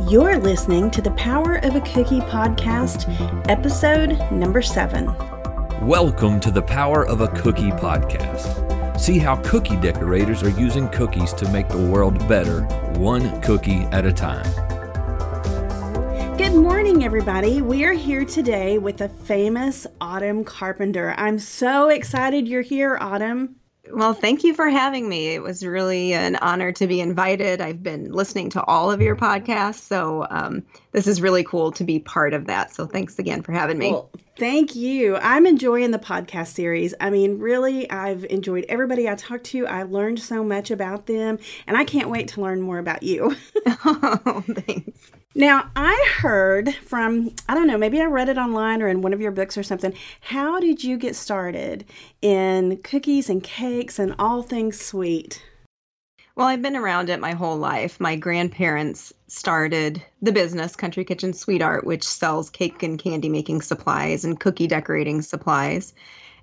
You're listening to the Power of a Cookie podcast, episode number seven. Welcome to the Power of a Cookie podcast. See how cookie decorators are using cookies to make the world better, one cookie at a time. Good morning, everybody. We are here today with the famous Autumn Carpenter. I'm so excited you're here, Autumn. Well, thank you for having me. It was really an honor to be invited. I've been listening to all of your podcasts, so um, this is really cool to be part of that. So thanks again for having me. Well, thank you. I'm enjoying the podcast series. I mean, really, I've enjoyed everybody I talked to. I learned so much about them, and I can't wait to learn more about you. oh, thanks. Now, I heard from, I don't know, maybe I read it online or in one of your books or something. How did you get started in cookies and cakes and all things sweet? Well, I've been around it my whole life. My grandparents started the business, Country Kitchen SweetArt, which sells cake and candy making supplies and cookie decorating supplies.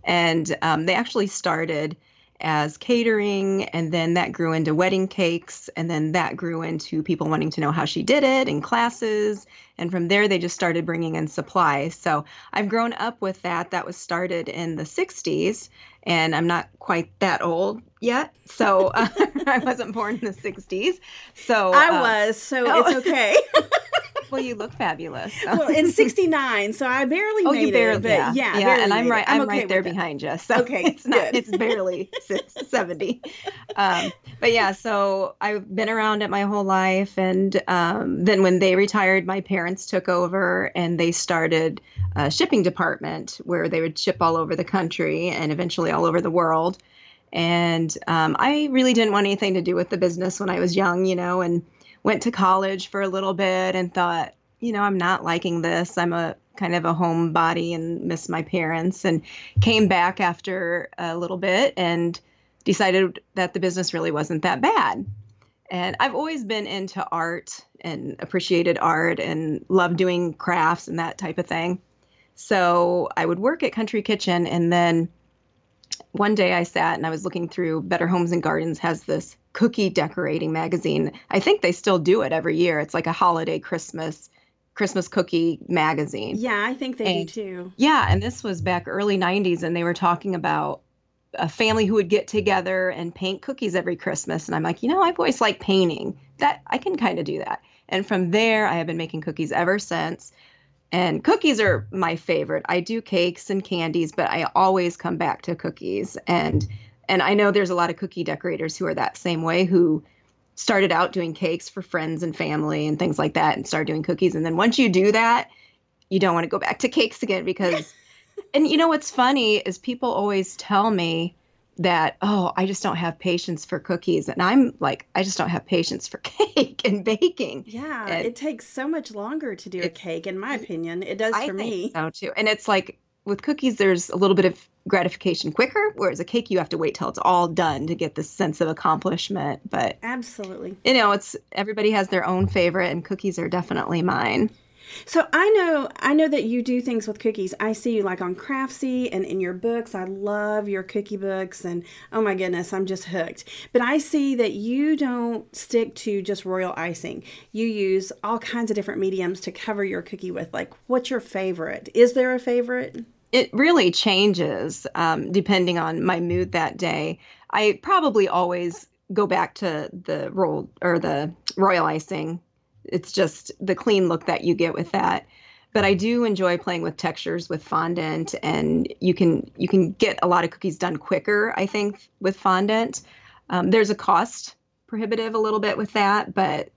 And um, they actually started as catering and then that grew into wedding cakes and then that grew into people wanting to know how she did it in classes. And from there they just started bringing in supplies. So i've grown up with that. That was started in the 60s and i'm not quite that old yet. So uh, i wasn't born in the 60s so i uh, was so oh. it's okay well, you look fabulous. So. Well, in '69, so I barely oh, made you barely, it. But yeah, yeah, yeah and I'm right. I'm, okay right there behind you. So okay, it's not. It's barely 70. Um, but yeah, so I've been around it my whole life, and um, then when they retired, my parents took over, and they started a shipping department where they would ship all over the country and eventually all over the world. And um, I really didn't want anything to do with the business when I was young, you know, and went to college for a little bit and thought, you know, I'm not liking this. I'm a kind of a homebody and miss my parents and came back after a little bit and decided that the business really wasn't that bad. And I've always been into art and appreciated art and loved doing crafts and that type of thing. So I would work at Country Kitchen and then one day I sat and I was looking through Better Homes and Gardens has this cookie decorating magazine. I think they still do it every year. It's like a holiday Christmas Christmas cookie magazine. Yeah, I think they and, do too. Yeah, and this was back early 90s and they were talking about a family who would get together and paint cookies every Christmas and I'm like, "You know, I've always liked painting. That I can kind of do that." And from there, I have been making cookies ever since. And cookies are my favorite. I do cakes and candies, but I always come back to cookies. And and I know there's a lot of cookie decorators who are that same way who started out doing cakes for friends and family and things like that and start doing cookies. And then once you do that you don't want to go back to cakes again because and you know what's funny is people always tell me that oh i just don't have patience for cookies. And i'm like i just don't have patience for cake and baking. Yeah and it takes so much longer to do a cake in my opinion. It does I for me. so too. And it's like with cookies there's a little bit of gratification quicker whereas a cake you have to wait till it's all done to get this sense of accomplishment but absolutely you know it's everybody has their own favorite and cookies are definitely mine so I know I know that you do things with cookies. I see you like on Craftsy and in your books. I love your cookie books and oh my goodness, I'm just hooked. But I see that you don't stick to just royal icing. You use all kinds of different mediums to cover your cookie with. Like what's your favorite? Is there a favorite? It really changes um, depending on my mood that day. I probably always go back to the roll or the royal icing it's just the clean look that you get with that but I do enjoy playing with textures with fondant, and you can you can get a lot of cookies done quicker. I think with fondant, um, there's a cost prohibitive a little bit with that, but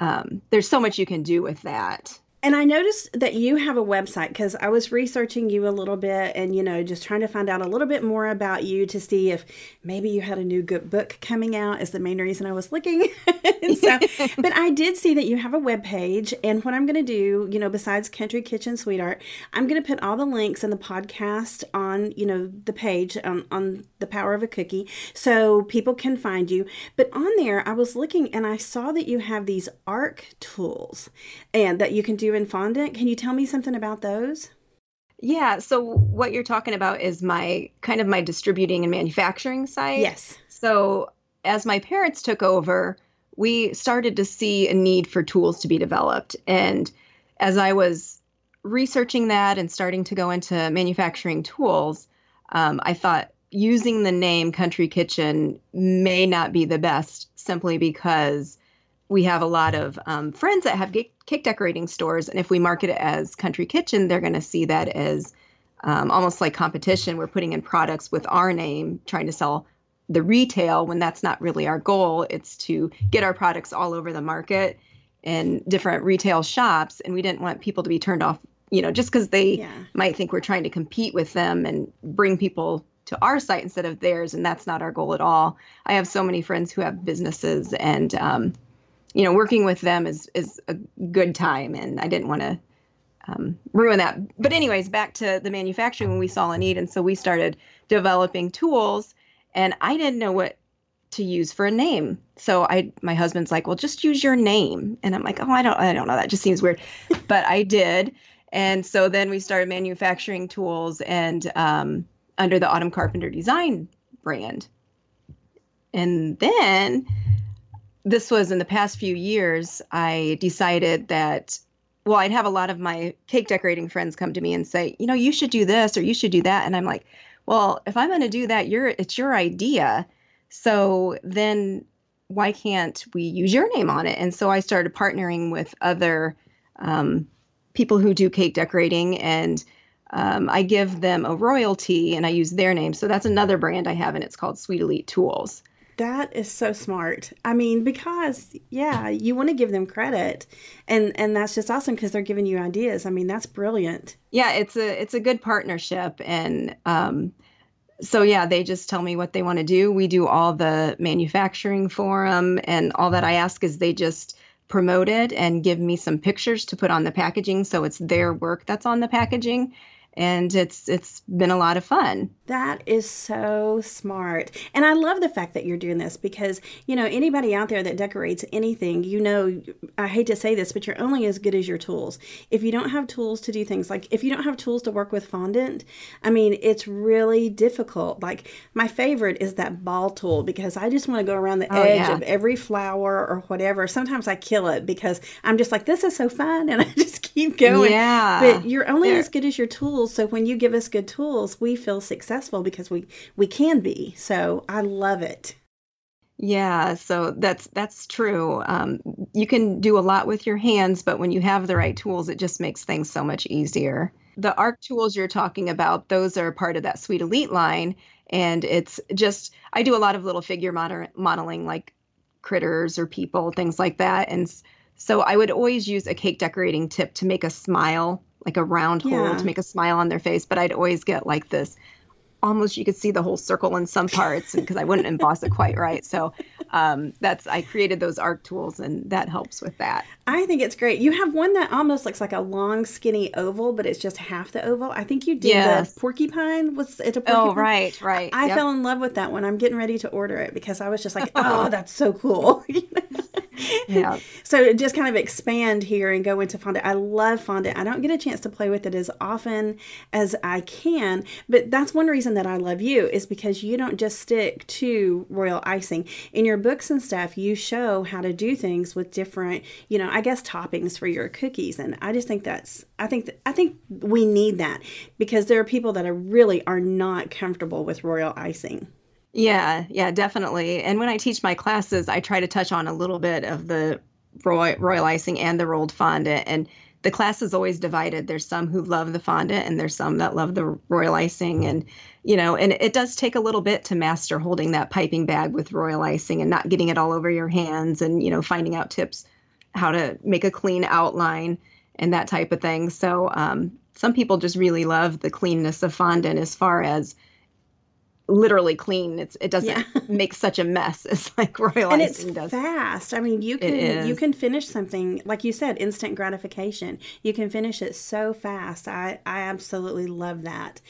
um, there's so much you can do with that. And I noticed that you have a website because I was researching you a little bit and, you know, just trying to find out a little bit more about you to see if maybe you had a new good book coming out is the main reason I was looking. so, but I did see that you have a web page. And what I'm going to do, you know, besides Country Kitchen SweetArt, I'm going to put all the links in the podcast on, you know, the page on, on the power of a cookie so people can find you. But on there, I was looking and I saw that you have these arc tools and that you can do in fondant. Can you tell me something about those? Yeah, so what you're talking about is my kind of my distributing and manufacturing side. Yes. So as my parents took over, we started to see a need for tools to be developed. And as I was researching that and starting to go into manufacturing tools, um, I thought using the name Country Kitchen may not be the best simply because we have a lot of um, friends that have cake decorating stores. And if we market it as Country Kitchen, they're going to see that as um, almost like competition. We're putting in products with our name, trying to sell the retail when that's not really our goal. It's to get our products all over the market in different retail shops. And we didn't want people to be turned off, you know, just because they yeah. might think we're trying to compete with them and bring people to our site instead of theirs. And that's not our goal at all. I have so many friends who have businesses and, um, you know, working with them is is a good time, and I didn't want to um, ruin that. But anyways, back to the manufacturing when we saw a need, and so we started developing tools, and I didn't know what to use for a name. So I, my husband's like, well, just use your name, and I'm like, oh, I don't, I don't know, that just seems weird, but I did, and so then we started manufacturing tools, and um, under the Autumn Carpenter Design brand, and then this was in the past few years, I decided that, well, I'd have a lot of my cake decorating friends come to me and say, you know, you should do this or you should do that. And I'm like, well, if I'm going to do that, you're, it's your idea. So then why can't we use your name on it? And so I started partnering with other um, people who do cake decorating and um, I give them a royalty and I use their name. So that's another brand I have and it's called Sweet Elite Tools. That is so smart. I mean, because yeah, you want to give them credit, and and that's just awesome because they're giving you ideas. I mean, that's brilliant. Yeah, it's a it's a good partnership, and um, so yeah, they just tell me what they want to do. We do all the manufacturing for them, and all that I ask is they just promote it and give me some pictures to put on the packaging, so it's their work that's on the packaging and it's it's been a lot of fun. That is so smart. And I love the fact that you're doing this because, you know, anybody out there that decorates anything, you know, I hate to say this, but you're only as good as your tools. If you don't have tools to do things like if you don't have tools to work with fondant, I mean, it's really difficult. Like my favorite is that ball tool because I just want to go around the oh, edge yeah. of every flower or whatever. Sometimes I kill it because I'm just like this is so fun and I just keep going. Yeah. But you're only as good as your tools. So when you give us good tools, we feel successful because we we can be. So I love it. Yeah, so that's that's true. Um, you can do a lot with your hands, but when you have the right tools, it just makes things so much easier. The arc tools you're talking about, those are part of that Sweet Elite line, and it's just I do a lot of little figure moder- modeling, like critters or people, things like that, and so I would always use a cake decorating tip to make a smile, like a round hole to make a smile on their face. But I'd always get like this almost you could see the whole circle in some parts because I wouldn't emboss it quite right. So um, that's I created those arc tools and that helps with that. I think it's great. You have one that almost looks like a long skinny oval, but it's just half the oval. I think you did yes. the porcupine. Was it a porcupine? Oh right, right. I yep. fell in love with that one. I'm getting ready to order it because I was just like, oh, that's so cool. yeah. So just kind of expand here and go into fondant. I love fondant. I don't get a chance to play with it as often as I can, but that's one reason that I love you is because you don't just stick to royal icing. In your books and stuff, you show how to do things with different, you know, I guess toppings for your cookies, and I just think that's I think I think we need that because there are people that are really are not comfortable with royal icing. Yeah, yeah, definitely. And when I teach my classes, I try to touch on a little bit of the royal, icing and the rolled fondant. And the class is always divided. There's some who love the fondant and there's some that love the royal icing. And, you know, and it does take a little bit to master holding that piping bag with royal icing and not getting it all over your hands and, you know, finding out tips how to make a clean outline and that type of thing. So um, some people just really love the cleanness of fondant as far as literally clean. It's it doesn't yeah. make such a mess as like royal and icing it's does. fast. I mean, you can you can finish something like you said, instant gratification. You can finish it so fast. I I absolutely love that.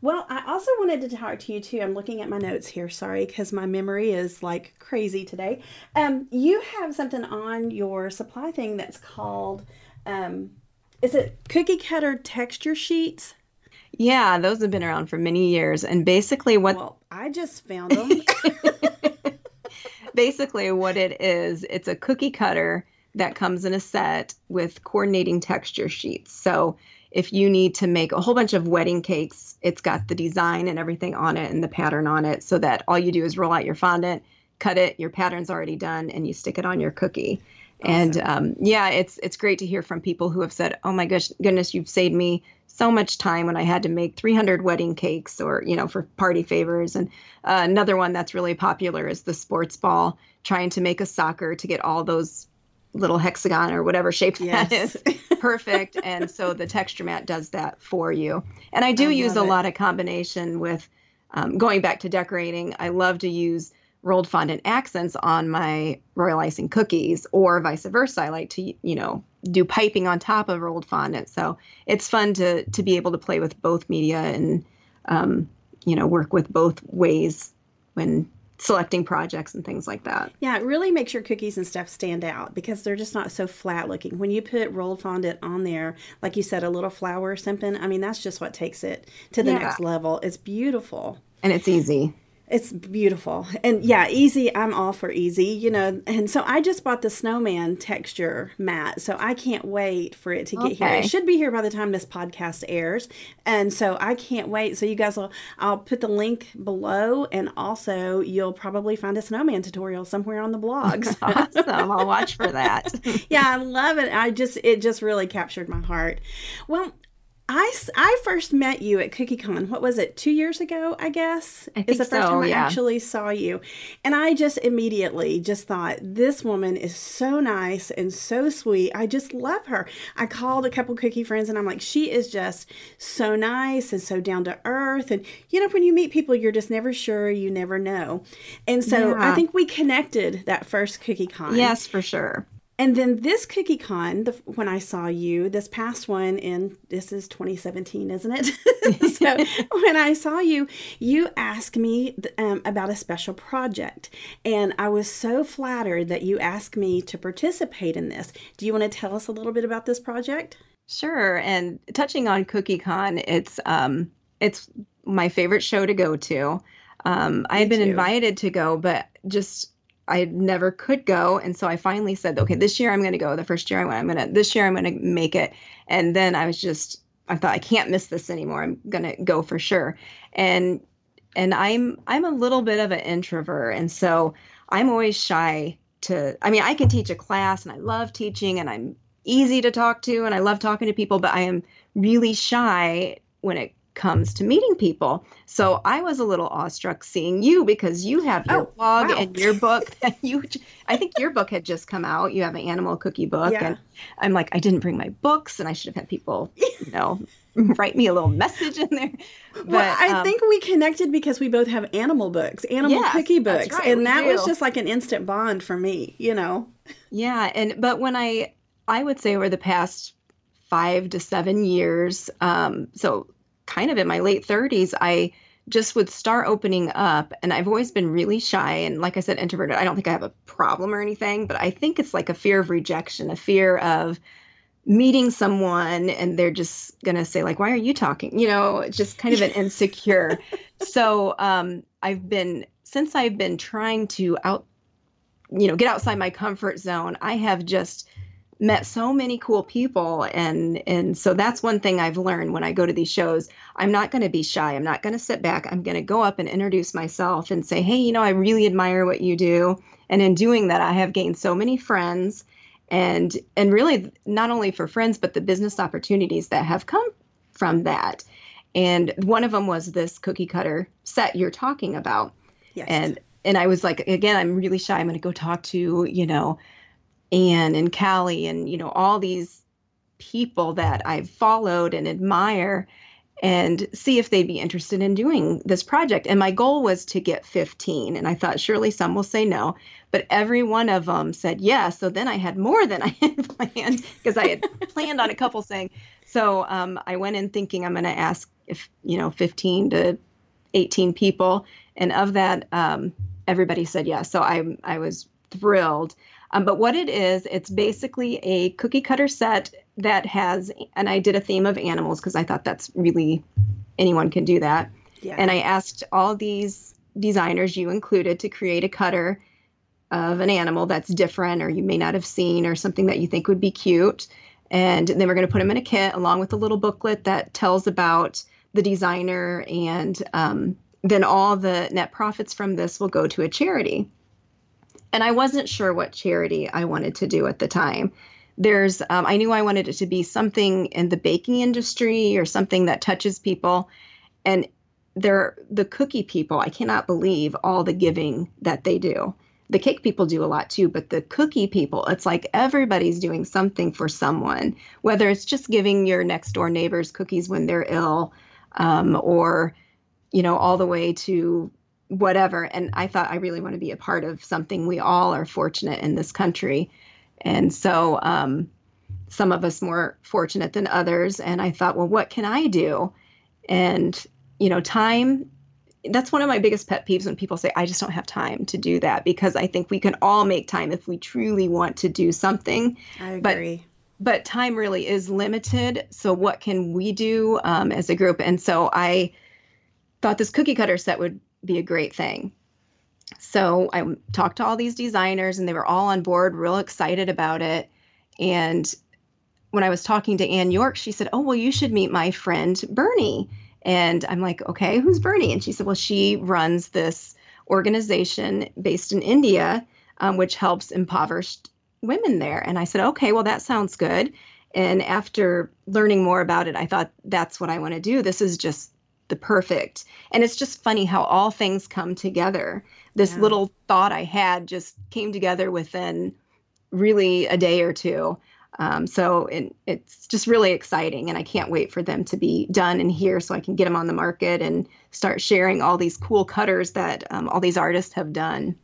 Well, I also wanted to talk to you too. I'm looking at my notes here. Sorry, because my memory is like crazy today. Um, you have something on your supply thing that's called. Um, is it cookie cutter texture sheets? Yeah, those have been around for many years. And basically, what. Well, I just found them. basically what it is, it's a cookie cutter that comes in a set with coordinating texture sheets. So if you need to make a whole bunch of wedding cakes, it's got the design and everything on it and the pattern on it so that all you do is roll out your fondant, cut it, your pattern's already done, and you stick it on your cookie. Awesome. And um, yeah, it's it's great to hear from people who have said, "Oh my gosh, goodness, you've saved me so much time when I had to make 300 wedding cakes or you know for party favors." And uh, another one that's really popular is the sports ball, trying to make a soccer to get all those little hexagon or whatever shape yes. that is perfect and so the texture mat does that for you and i do I use a it. lot of combination with um, going back to decorating i love to use rolled fondant accents on my royal icing cookies or vice versa i like to you know do piping on top of rolled fondant so it's fun to to be able to play with both media and um, you know work with both ways when selecting projects and things like that. Yeah, it really makes your cookies and stuff stand out because they're just not so flat looking. When you put rolled fondant on there, like you said, a little flower or something, I mean, that's just what takes it to the yeah. next level. It's beautiful. And it's easy it's beautiful. And yeah mm-hmm. easy i'm all for easy you know and so i just bought the snowman texture mat so i can't wait for it to get okay. here. It should be here by the time this podcast airs and so i can't wait. So you guys will i'll put the link below and also you'll probably find a snowman tutorial somewhere on the blogs. Awesome. I'll watch for that. Yeah i love it. I just it just really captured my heart. Well I, I first met you at CookieCon. What was it? Two years ago, I guess. I is the first so, time yeah. I actually saw you, and I just immediately just thought this woman is so nice and so sweet. I just love her. I called a couple cookie friends, and I'm like, she is just so nice and so down to earth. And you know, when you meet people, you're just never sure. You never know. And so yeah. I think we connected that first CookieCon. Yes, for sure. And then this Cookie Con, the, when I saw you, this past one in this is 2017, isn't it? so when I saw you, you asked me um, about a special project, and I was so flattered that you asked me to participate in this. Do you want to tell us a little bit about this project? Sure. And touching on Cookie Con, it's um, it's my favorite show to go to. Um, I had been too. invited to go, but just I never could go. And so I finally said, okay, this year I'm going to go. The first year I went, I'm going to, this year I'm going to make it. And then I was just, I thought I can't miss this anymore. I'm going to go for sure. And, and I'm, I'm a little bit of an introvert. And so I'm always shy to, I mean, I can teach a class and I love teaching and I'm easy to talk to and I love talking to people, but I am really shy when it comes to meeting people. So I was a little awestruck seeing you because you have your oh, blog wow. and your book. you, I think your book had just come out. You have an animal cookie book, yeah. and I'm like, I didn't bring my books, and I should have had people, you know. write me a little message in there. But, well, I um, think we connected because we both have animal books, animal yes, cookie books, right, and that do. was just like an instant bond for me, you know. Yeah, and but when I I would say over the past five to seven years, um, so kind of in my late 30s, I just would start opening up. And I've always been really shy and, like I said, introverted. I don't think I have a problem or anything, but I think it's like a fear of rejection, a fear of meeting someone and they're just going to say, like, why are you talking? You know, just kind of an insecure. so um, I've been, since I've been trying to out, you know, get outside my comfort zone, I have just met so many cool people and and so that's one thing I've learned when I go to these shows. I'm not going to be shy. I'm not going to sit back. I'm going to go up and introduce myself and say, "Hey, you know, I really admire what you do." And in doing that, I have gained so many friends and and really not only for friends but the business opportunities that have come from that. And one of them was this cookie cutter set you're talking about. Yes. And and I was like, again, I'm really shy. I'm going to go talk to, you know, Anne and Callie and you know all these people that I've followed and admire and see if they'd be interested in doing this project. And my goal was to get 15. And I thought surely some will say no, but every one of them said yes. So then I had more than I had planned because I had planned on a couple saying. So um, I went in thinking I'm going to ask if, you know, 15 to 18 people. And of that, um, everybody said yes. So I, I was thrilled. Um, but what it is, it's basically a cookie cutter set that has, and I did a theme of animals because I thought that's really anyone can do that. Yeah. And I asked all these designers, you included, to create a cutter of an animal that's different or you may not have seen or something that you think would be cute. And then we're going to put them in a kit along with a little booklet that tells about the designer. And um, then all the net profits from this will go to a charity. And I wasn't sure what charity I wanted to do at the time. There's um, i knew i wanted it to be something in the baking industry or something that touches people. And they're the cookie people i cannot believe all the giving that they do. The cake people do a lot too but the cookie people it's like everybody's doing something for someone whether it's just giving your next door neighbors cookies when they're ill um, or you know all the way to whatever and i thought i really want to be a part of something we all are fortunate in this country and so um, some of us more fortunate than others. And I thought, well, what can I do? And, you know, time, that's one of my biggest pet peeves when people say, I just don't have time to do that because I think we can all make time if we truly want to do something. I agree. But, but time really is limited. So, what can we do um, as a group? And so I thought this cookie cutter set would be a great thing so I talked to all these designers and they were all on board, real excited about it. And when I was talking to Ann York, she said, Oh, well, you should meet my friend Bernie. And I'm like, Okay, who's Bernie? And she said, Well, she runs this organization based in India, um, which helps impoverished women there. And I said, Okay, well, that sounds good. And after learning more about it, I thought that's what I want to do. This is just the perfect. And it's just funny how all things come together this yeah. little thought I had just came together within really a day or two. Um, so it, it's just really exciting, and I can't wait for them to be done and here so I can get them on the market and start sharing all these cool cutters that um, all these artists have done.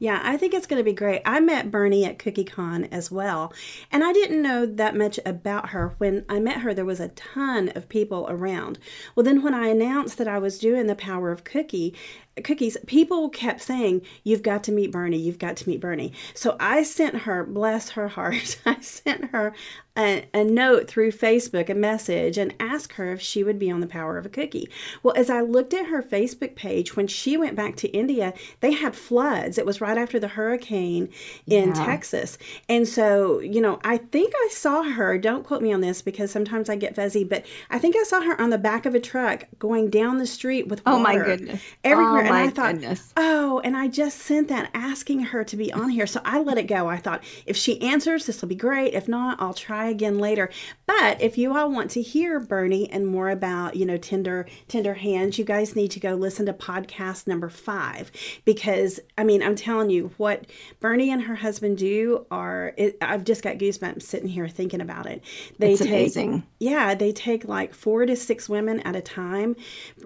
Yeah, I think it's going to be great. I met Bernie at CookieCon as well, and I didn't know that much about her. When I met her, there was a ton of people around. Well, then when I announced that I was doing the Power of Cookie, cookies, people kept saying, You've got to meet Bernie, you've got to meet Bernie. So I sent her, bless her heart, I sent her a, a, note through Facebook, a message, and asked her if she would be on the power of a cookie. Well, as I looked at her Facebook page, when she went back to India, they had floods. It was right after the hurricane in yeah. Texas. And so, you know, I think I saw her, don't quote me on this because sometimes I get fuzzy, but I think I saw her on the back of a truck going down the street with water. Oh my goodness. Everywhere. Oh and I thought, goodness. oh, and I just sent that asking her to be on here. So I let it go. I thought, if she answers, this will be great. If not, I'll try again later. But if you all want to hear Bernie and more about, you know, tender, tender hands, you guys need to go listen to podcast number five. Because, I mean, I'm telling you, what Bernie and her husband do are, it, I've just got goosebumps sitting here thinking about it. They it's take, amazing. Yeah, they take like four to six women at a time.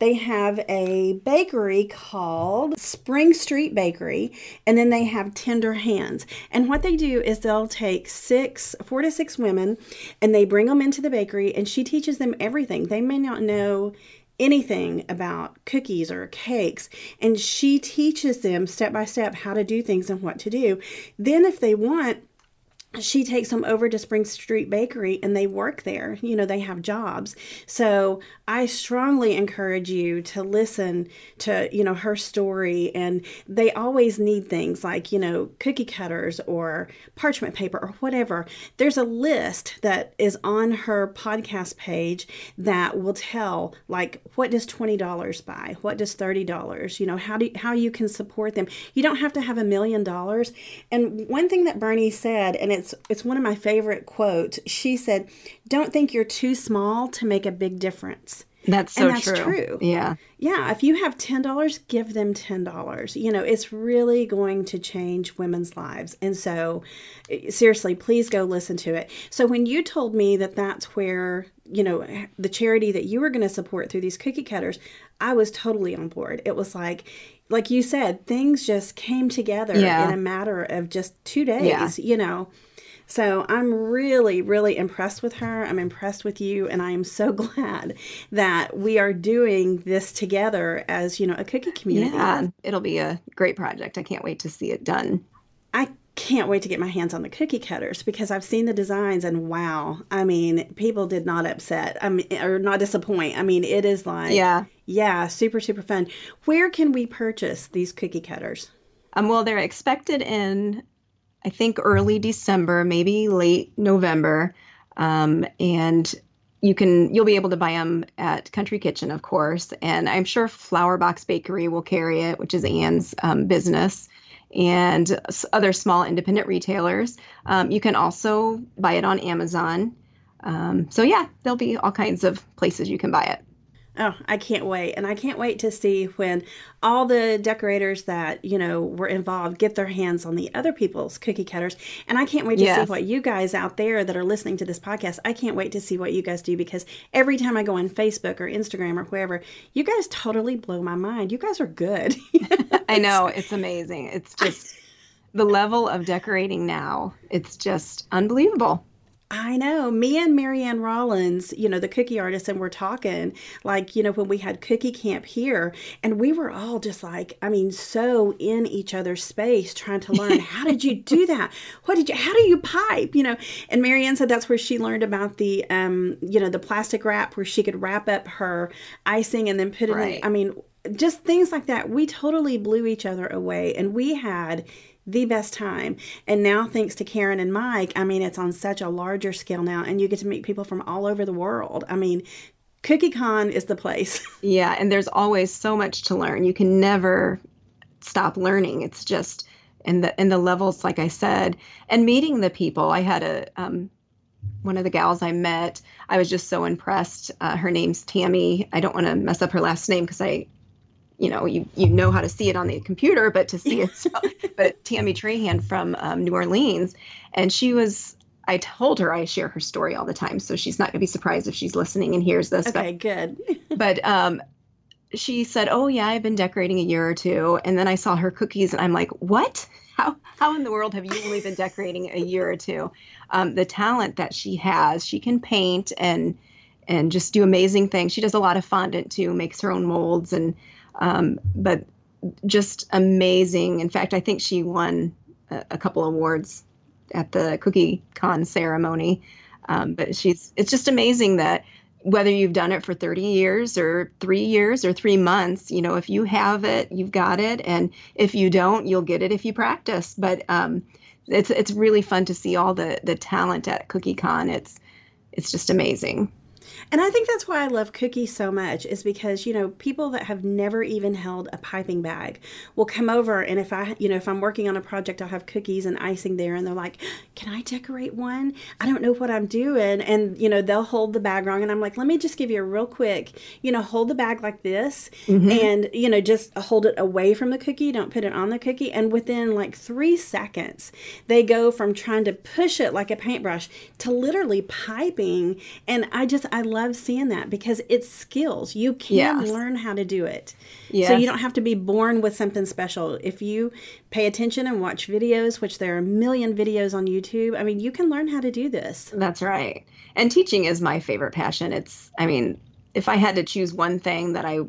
They have a bakery called Spring Street Bakery, and then they have Tender Hands. And what they do is they'll take six, four to six women, and they bring them into the bakery, and she teaches them everything. They may not know anything about cookies or cakes and she teaches them step by step how to do things and what to do then if they want she takes them over to Spring Street Bakery and they work there. You know, they have jobs. So I strongly encourage you to listen to, you know, her story. And they always need things like, you know, cookie cutters or parchment paper or whatever. There's a list that is on her podcast page that will tell, like, what does $20 buy? What does $30? You know, how do how you can support them. You don't have to have a million dollars. And one thing that Bernie said, and it's it's it's one of my favorite quotes. She said, "Don't think you're too small to make a big difference." That's so and that's true. true. Yeah. Yeah. If you have $10, give them $10. You know, it's really going to change women's lives. And so, eh, seriously, please go listen to it. So, when you told me that that's where, you know, the charity that you were going to support through these cookie cutters, I was totally on board. It was like, like you said, things just came together yeah. in a matter of just two days, yeah. you know. So I'm really, really impressed with her. I'm impressed with you, and I am so glad that we are doing this together as you know a cookie community. Yeah, it'll be a great project. I can't wait to see it done. I can't wait to get my hands on the cookie cutters because I've seen the designs and wow, I mean, people did not upset. I mean, or not disappoint. I mean, it is like yeah, yeah, super super fun. Where can we purchase these cookie cutters? Um, well, they're expected in, I think, early December, maybe late November. Um, and you can you'll be able to buy them at Country Kitchen, of course, and I'm sure Flower Box Bakery will carry it, which is Ann's um, business, and other small independent retailers. Um, you can also buy it on Amazon. Um, so yeah, there'll be all kinds of places you can buy it. Oh, I can't wait. And I can't wait to see when all the decorators that, you know, were involved get their hands on the other people's cookie cutters. And I can't wait to yes. see what you guys out there that are listening to this podcast, I can't wait to see what you guys do because every time I go on Facebook or Instagram or wherever, you guys totally blow my mind. You guys are good. I know. It's amazing. It's just the level of decorating now. It's just unbelievable. I know. Me and Marianne Rollins, you know, the cookie artist, and we're talking like, you know, when we had cookie camp here, and we were all just like, I mean, so in each other's space trying to learn how did you do that? What did you, how do you pipe? You know, and Marianne said that's where she learned about the, um, you know, the plastic wrap where she could wrap up her icing and then put it right. in. I mean, just things like that. We totally blew each other away, and we had the best time. And now, thanks to Karen and Mike, I mean, it's on such a larger scale now, and you get to meet people from all over the world. I mean, CookieCon is the place. yeah, and there's always so much to learn. You can never stop learning. It's just in the in the levels, like I said, and meeting the people. I had a um, one of the gals I met. I was just so impressed. Uh, her name's Tammy. I don't want to mess up her last name because I you know you you know how to see it on the computer but to see it so, but tammy trahan from um, new orleans and she was i told her i share her story all the time so she's not going to be surprised if she's listening and hears this okay but, good. but um she said oh yeah i've been decorating a year or two and then i saw her cookies and i'm like what? How how in the world have you only been decorating a year or two? Um, the talent that she has she can paint and and just do amazing things. She does a lot of fondant too makes her own molds and um, but just amazing. In fact, I think she won a, a couple awards at the Cookie Con ceremony. Um, but she's it's just amazing that whether you've done it for 30 years or three years or three months, you know, if you have it, you've got it, and if you don't, you'll get it if you practice. But um, it's it's really fun to see all the the talent at Cookie Con. It's it's just amazing. And I think that's why I love cookies so much is because, you know, people that have never even held a piping bag will come over and if I, you know, if I'm working on a project, I'll have cookies and icing there and they're like, "Can I decorate one? I don't know what I'm doing." And, you know, they'll hold the bag wrong and I'm like, "Let me just give you a real quick, you know, hold the bag like this mm-hmm. and, you know, just hold it away from the cookie, don't put it on the cookie." And within like 3 seconds, they go from trying to push it like a paintbrush to literally piping and I just I love seeing that because it's skills. You can yes. learn how to do it. Yes. So you don't have to be born with something special. If you pay attention and watch videos, which there are a million videos on YouTube, I mean, you can learn how to do this. That's right. And teaching is my favorite passion. It's, I mean, if I had to choose one thing that I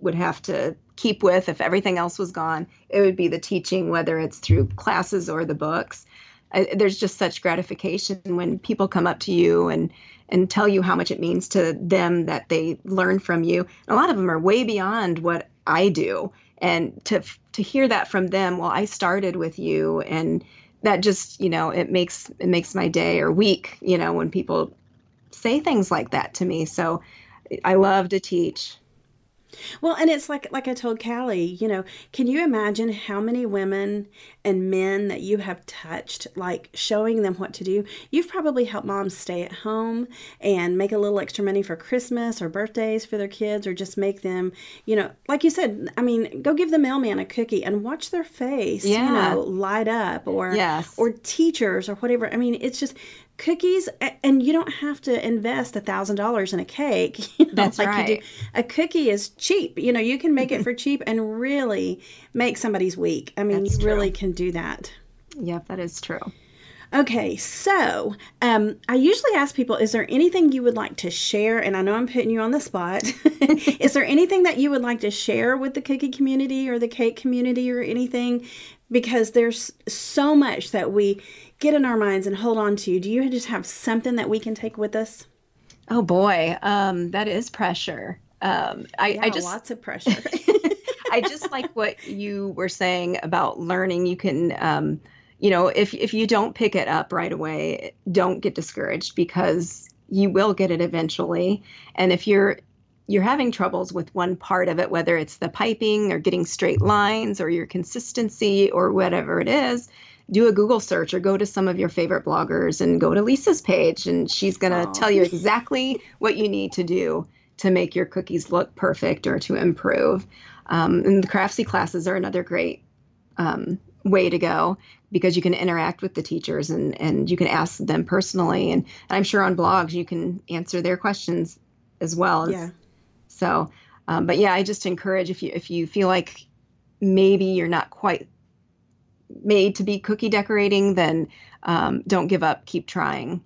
would have to keep with if everything else was gone, it would be the teaching, whether it's through classes or the books. I, there's just such gratification when people come up to you and and tell you how much it means to them that they learn from you. a lot of them are way beyond what I do. And to to hear that from them, well, I started with you and that just, you know, it makes it makes my day or week, you know, when people say things like that to me. So I love to teach. Well, and it's like like I told Callie, you know, can you imagine how many women and men that you have touched, like showing them what to do? You've probably helped moms stay at home and make a little extra money for Christmas or birthdays for their kids, or just make them, you know, like you said. I mean, go give the mailman a cookie and watch their face, yeah. you know, light up, or yes. or teachers or whatever. I mean, it's just cookies and you don't have to invest a thousand dollars in a cake you know, that's like right a cookie is cheap you know you can make it for cheap and really make somebody's week i mean that's you true. really can do that yep that is true okay so um, i usually ask people is there anything you would like to share and i know i'm putting you on the spot is there anything that you would like to share with the cookie community or the cake community or anything because there's so much that we get in our minds and hold on to. Do you just have something that we can take with us? Oh boy, um, that is pressure. Um, I, yeah, I just lots of pressure. I just like what you were saying about learning. You can, um, you know, if if you don't pick it up right away, don't get discouraged because you will get it eventually. And if you're you're having troubles with one part of it, whether it's the piping or getting straight lines or your consistency or whatever it is, do a Google search or go to some of your favorite bloggers and go to Lisa's page, and she's going to tell you exactly what you need to do to make your cookies look perfect or to improve. Um, and the Craftsy classes are another great um, way to go because you can interact with the teachers and, and you can ask them personally. And, and I'm sure on blogs you can answer their questions as well. Yeah. So, um, but yeah, I just encourage if you if you feel like maybe you're not quite made to be cookie decorating, then um, don't give up. Keep trying.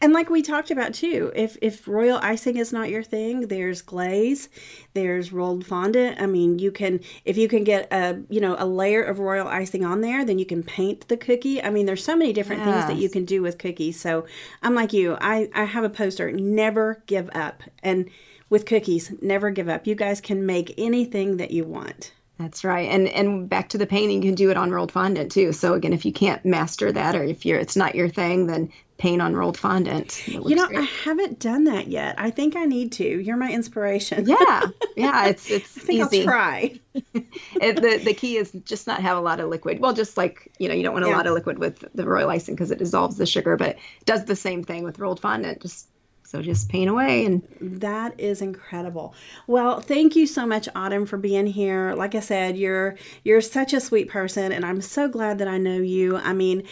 And like we talked about too, if if royal icing is not your thing, there's glaze, there's rolled fondant. I mean, you can if you can get a you know a layer of royal icing on there, then you can paint the cookie. I mean, there's so many different things that you can do with cookies. So I'm like you, I I have a poster, never give up, and with cookies, never give up. You guys can make anything that you want. That's right. And and back to the painting, you can do it on rolled fondant too. So again, if you can't master that or if you're it's not your thing, then paint on rolled fondant. You know, great. I haven't done that yet. I think I need to. You're my inspiration. yeah. Yeah, it's it's I think easy. I'll try. it, the the key is just not have a lot of liquid. Well, just like, you know, you don't want a yeah. lot of liquid with the royal icing because it dissolves the sugar, but it does the same thing with rolled fondant. Just so just paint away and that is incredible. Well, thank you so much Autumn for being here. Like I said, you're you're such a sweet person and I'm so glad that I know you. I mean,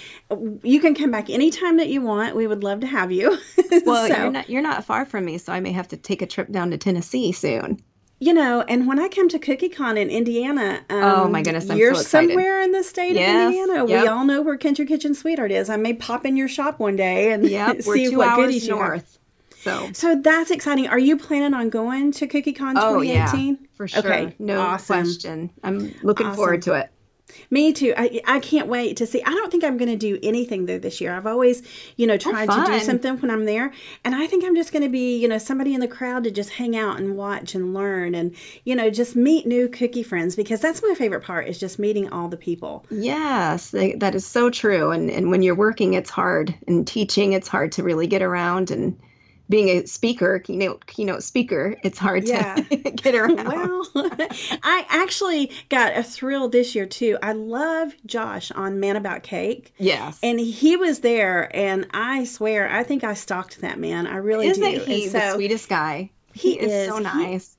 you can come back anytime that you want. We would love to have you. well, so, you're not you're not far from me, so I may have to take a trip down to Tennessee soon you know, and when I come to CookieCon in Indiana, um, oh my goodness, I'm you're so somewhere in the state yes, of Indiana. Yep. We all know where Country Kitchen SweetArt is. I may pop in your shop one day and yep, see what goodies north. you have. So, so that's exciting. Are you planning on going to CookieCon 2018? Oh, yeah, for sure. Okay, no awesome. question. I'm looking awesome. forward to it. Me too. I, I can't wait to see. I don't think I'm going to do anything there this year. I've always, you know, oh, tried oh, to do something when I'm there. And I think I'm just going to be, you know, somebody in the crowd to just hang out and watch and learn and, you know, just meet new cookie friends because that's my favorite part is just meeting all the people. Yes, that is so true. And, and when you're working, it's hard. And teaching, it's hard to really get around and being a speaker, keynote keynote speaker, it's hard yeah. to get around. Well, I actually got a thrill this year too. I love Josh on Man About Cake. Yes, and he was there, and I swear, I think I stalked that man. I really Isn't do. he so, the sweetest guy? He, he is, is, so nice.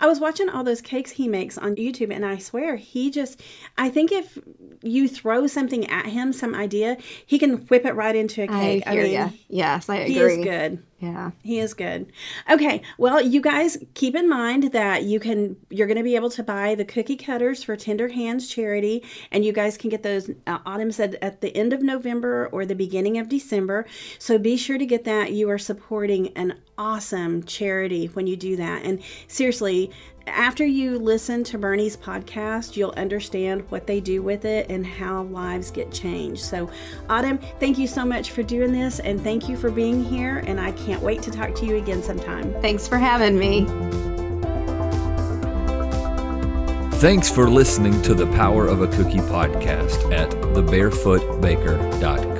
I was watching all those cakes he makes on YouTube, and I swear he just, I think if you throw something at him, some idea, he can whip it right into a cake. I hear I mean. Yes, I agree. He is good. Yeah. He is good. Okay. Well, you guys keep in mind that you can you're going to be able to buy the cookie cutters for Tender Hands charity and you guys can get those uh, Autumn said at the end of November or the beginning of December. So be sure to get that. You are supporting an awesome charity when you do that. And seriously, after you listen to Bernie's podcast, you'll understand what they do with it and how lives get changed. So, Autumn, thank you so much for doing this and thank you for being here. And I can't wait to talk to you again sometime. Thanks for having me. Thanks for listening to the Power of a Cookie podcast at thebarefootbaker.com.